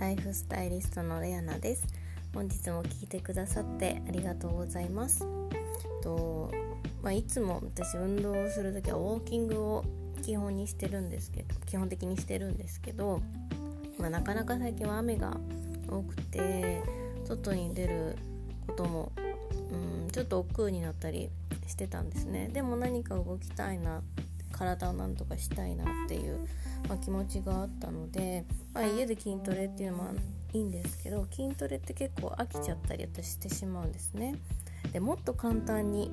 ライフスタイリストのレアナです。本日も聞いてくださってありがとうございます。と、まあ、いつも私運動をする時はウォーキングを基本にしてるんですけど基本的にしてるんですけど、まあ、なかなか最近は雨が多くて外に出ることもうんちょっと億劫になったりしてたんですね。でも何か動きたいな体をなんとかしたいなっていうまあ、気持ちがあったので、まあ、家で筋トレっていうのもいいんですけど筋トレって結構飽きちゃったり私してしまうんですね。でもっと簡単に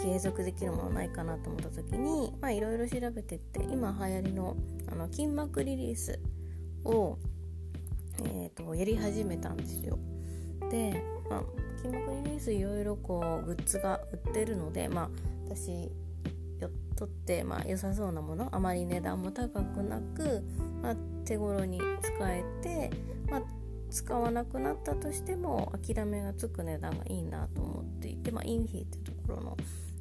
継続できるものないかなと思った時にいろいろ調べてって今流行りのあの筋膜リリースを、えーと、やり始めたんですよ。で、まあ、筋膜リリースいろいろこうグッズが売ってるので、まあ、私とってまあ良さそうなものあまり値段も高くなく、まあ、手頃に使えて、まあ、使わなくなったとしても諦めがつく値段がいいなと思っていて、まあ、インフィっていうところの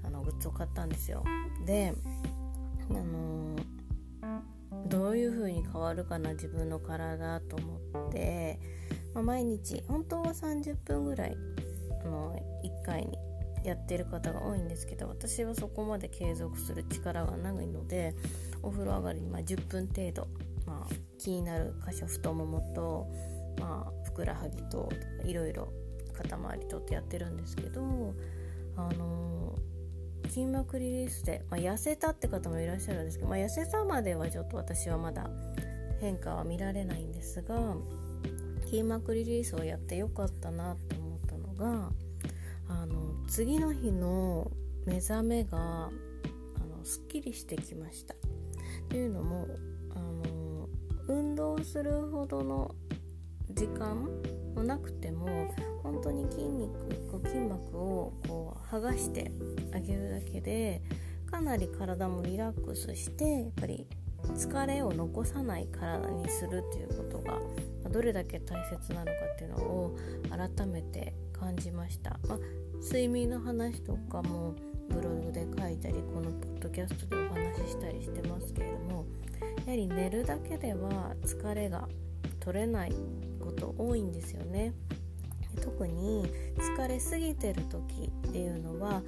あのグッズを買ったんですよ。であのー、どういう風に変わるかな自分の体と思って、まあ、毎日本当は30分ぐらいあの1回にやってる方が多いんですけど私はそこまで継続する力がないのでお風呂上がりにま10分程度、まあ、気になる箇所太ももと、まあ、ふくらはぎといろいろ肩周りとってやってるんですけどあのー、筋膜リリースで、まあ、痩せたって方もいらっしゃるんですけど、まあ、痩せたまではちょっと私はまだ変化は見られないんですが筋膜リリースをやってよかったなと思ったのがあの次の日の目覚めがあのすっきりしてきました。というのもあの運動するほどの時間もなくても本当に筋肉こう筋膜をこう剥がしてあげるだけでかなり体もリラックスしてやっぱり疲れを残さない体にするっていうことがどれだけ大切なのかっていうのを改めて感じました、まあ、睡眠の話とかもブログで書いたりこのポッドキャストでお話ししたりしてますけれどもやはり寝るだけでは疲れが取れないこと多いんですよね。特に疲れすぎてる時っていうのは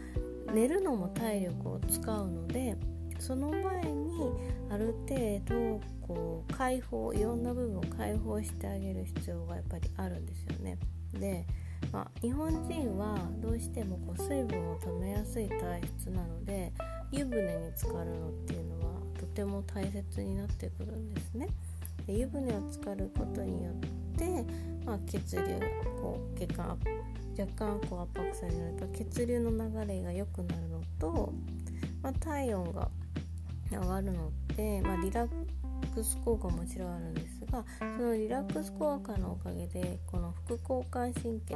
寝るのも体力を使うのでその前にる程度こう解放いろんな部分を解放してあげる必要がやっぱりあるんですよね。でまあ、日本人はどうしてもこう水分を止めやすい体質なので湯船に浸かるのっていうのはとても大切になってくるんですね。で湯船を浸かることによって、まあ、血流こう血管若干こう圧迫されると血流の流れが良くなるのと、まあ、体温が上がるので、まあ、リラックス効果もちろんあるんですがそのリラックス効果のおかげでこの副交感神経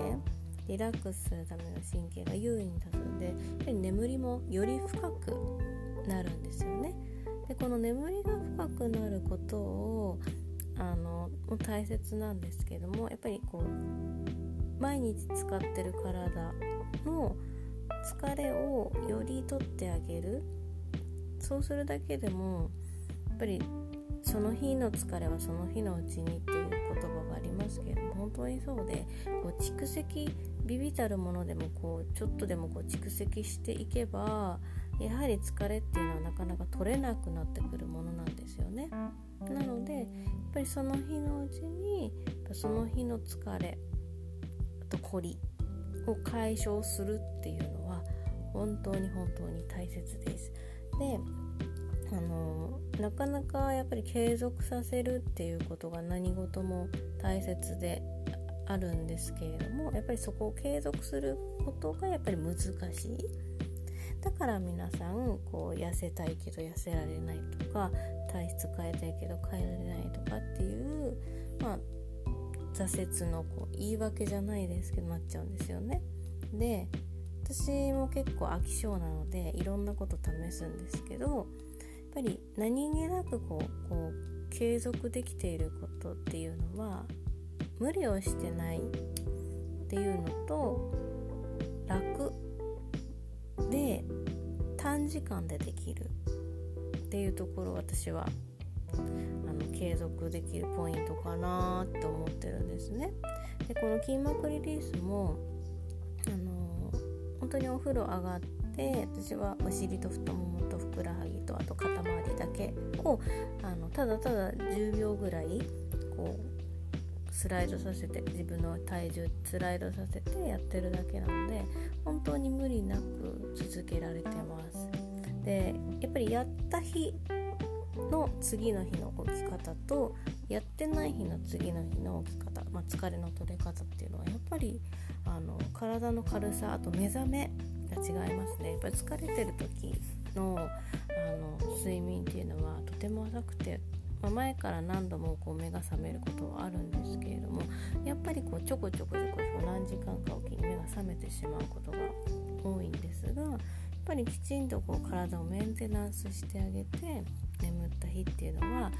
リラックスするための神経が優位に立つのでやっぱり眠りもより深くなるんですよね。でこの眠りが深くなることをあの大切なんですけどもやっぱりこう毎日使ってる体の疲れをより取ってあげるそうするだけでもやっぱりその日の疲れはその日のうちにっていう言葉がありますけれども本当にそうでこう蓄積ビビたるものでもこうちょっとでもこう蓄積していけばやはり疲れっていうのはなかなか取れなくなってくるものなんですよね。なのでやっぱりその日のうちにその日の疲れと凝りを解消するっていうのは本当に本当に大切です。であのなかなかやっぱり継続させるっていうことが何事も大切であるんですけれどもやっぱりそこを継続することがやっぱり難しい。だから皆さんこう痩せたいけど痩せられないとか体質変えたいけど変えられないとかっていうまあ挫折のこう言い訳じゃないですけどなっちゃうんですよね。で私も結構飽き性なのでいろんなこと試すんですけどやっぱり何気なくこうこう継続できていることっていうのは無理をしてないっていうのと楽で短時間でできるっていうところ私はあの継続できるポイントかなって思ってるんですね。でこの筋膜リリースもあの当にお風呂上がって私はお尻と太ももとふくらはぎとあと肩周りだけをあのただただ10秒ぐらいこうスライドさせて自分の体重スライドさせてやってるだけなので本当に無理なく続けられてます。でやっぱりやった日の次の日の起き方とやってない日の次の日の起き方、まあ、疲れの取れ方っていうのはやっぱりあの体の軽さあと目覚めが違いますね。やっぱり疲れてる時のあの睡眠っていうのはとても浅くて、まあ、前から何度もこう目が覚めることはあるんですけれどもやっぱりこうちょこちょこちょこちょこ何時間かおきに目が覚めてしまうことが多いんですがやっぱりきちんとこう体をメンテナンスしてあげて眠った日っていうのは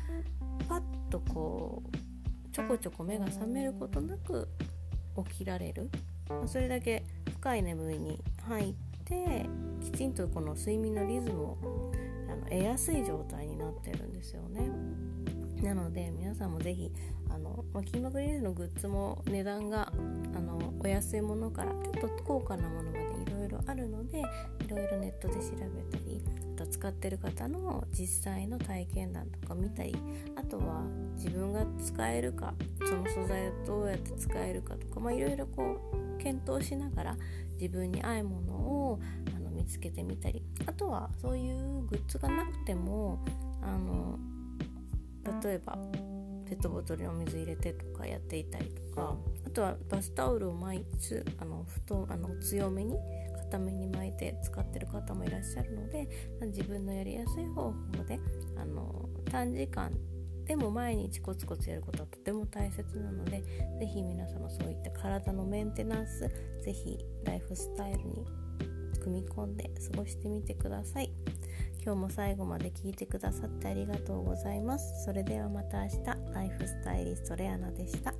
パッとこうちょこちょこ目が覚めることなく起きられる、ま、それだけ深い眠りに入ってきちんとこの睡眠のリズムをあの得やすい状態になってるんですよね。なので皆さんも是非あの、まあ、筋膜リリースのグッズも値段があのお安いものからちょっと高価なものまでいろいろあるのでいろいろネットで調べたりあと使ってる方の実際の体験談とか見たりあとは自分が使えるかその素材をどうやって使えるかとか、まあ、いろいろこう検討しながら自分に合うものをあの見つけてみたりあとはそういうグッズがなくてもあの例えばペットボトルにお水入れてとかやっていたりとかあとはバスタオルを毎日あの布団あの強めに固めに巻いて使ってる方もいらっしゃるので自分のやりやすい方法であの短時間でも毎日コツコツやることはとても大切なので是非皆様そういった体のメンテナンス是非ライフスタイルに組み込んで過ごしてみてください。今日も最後まで聞いてくださってありがとうございます。それではまた明日。ライフスタイリストレアナでした。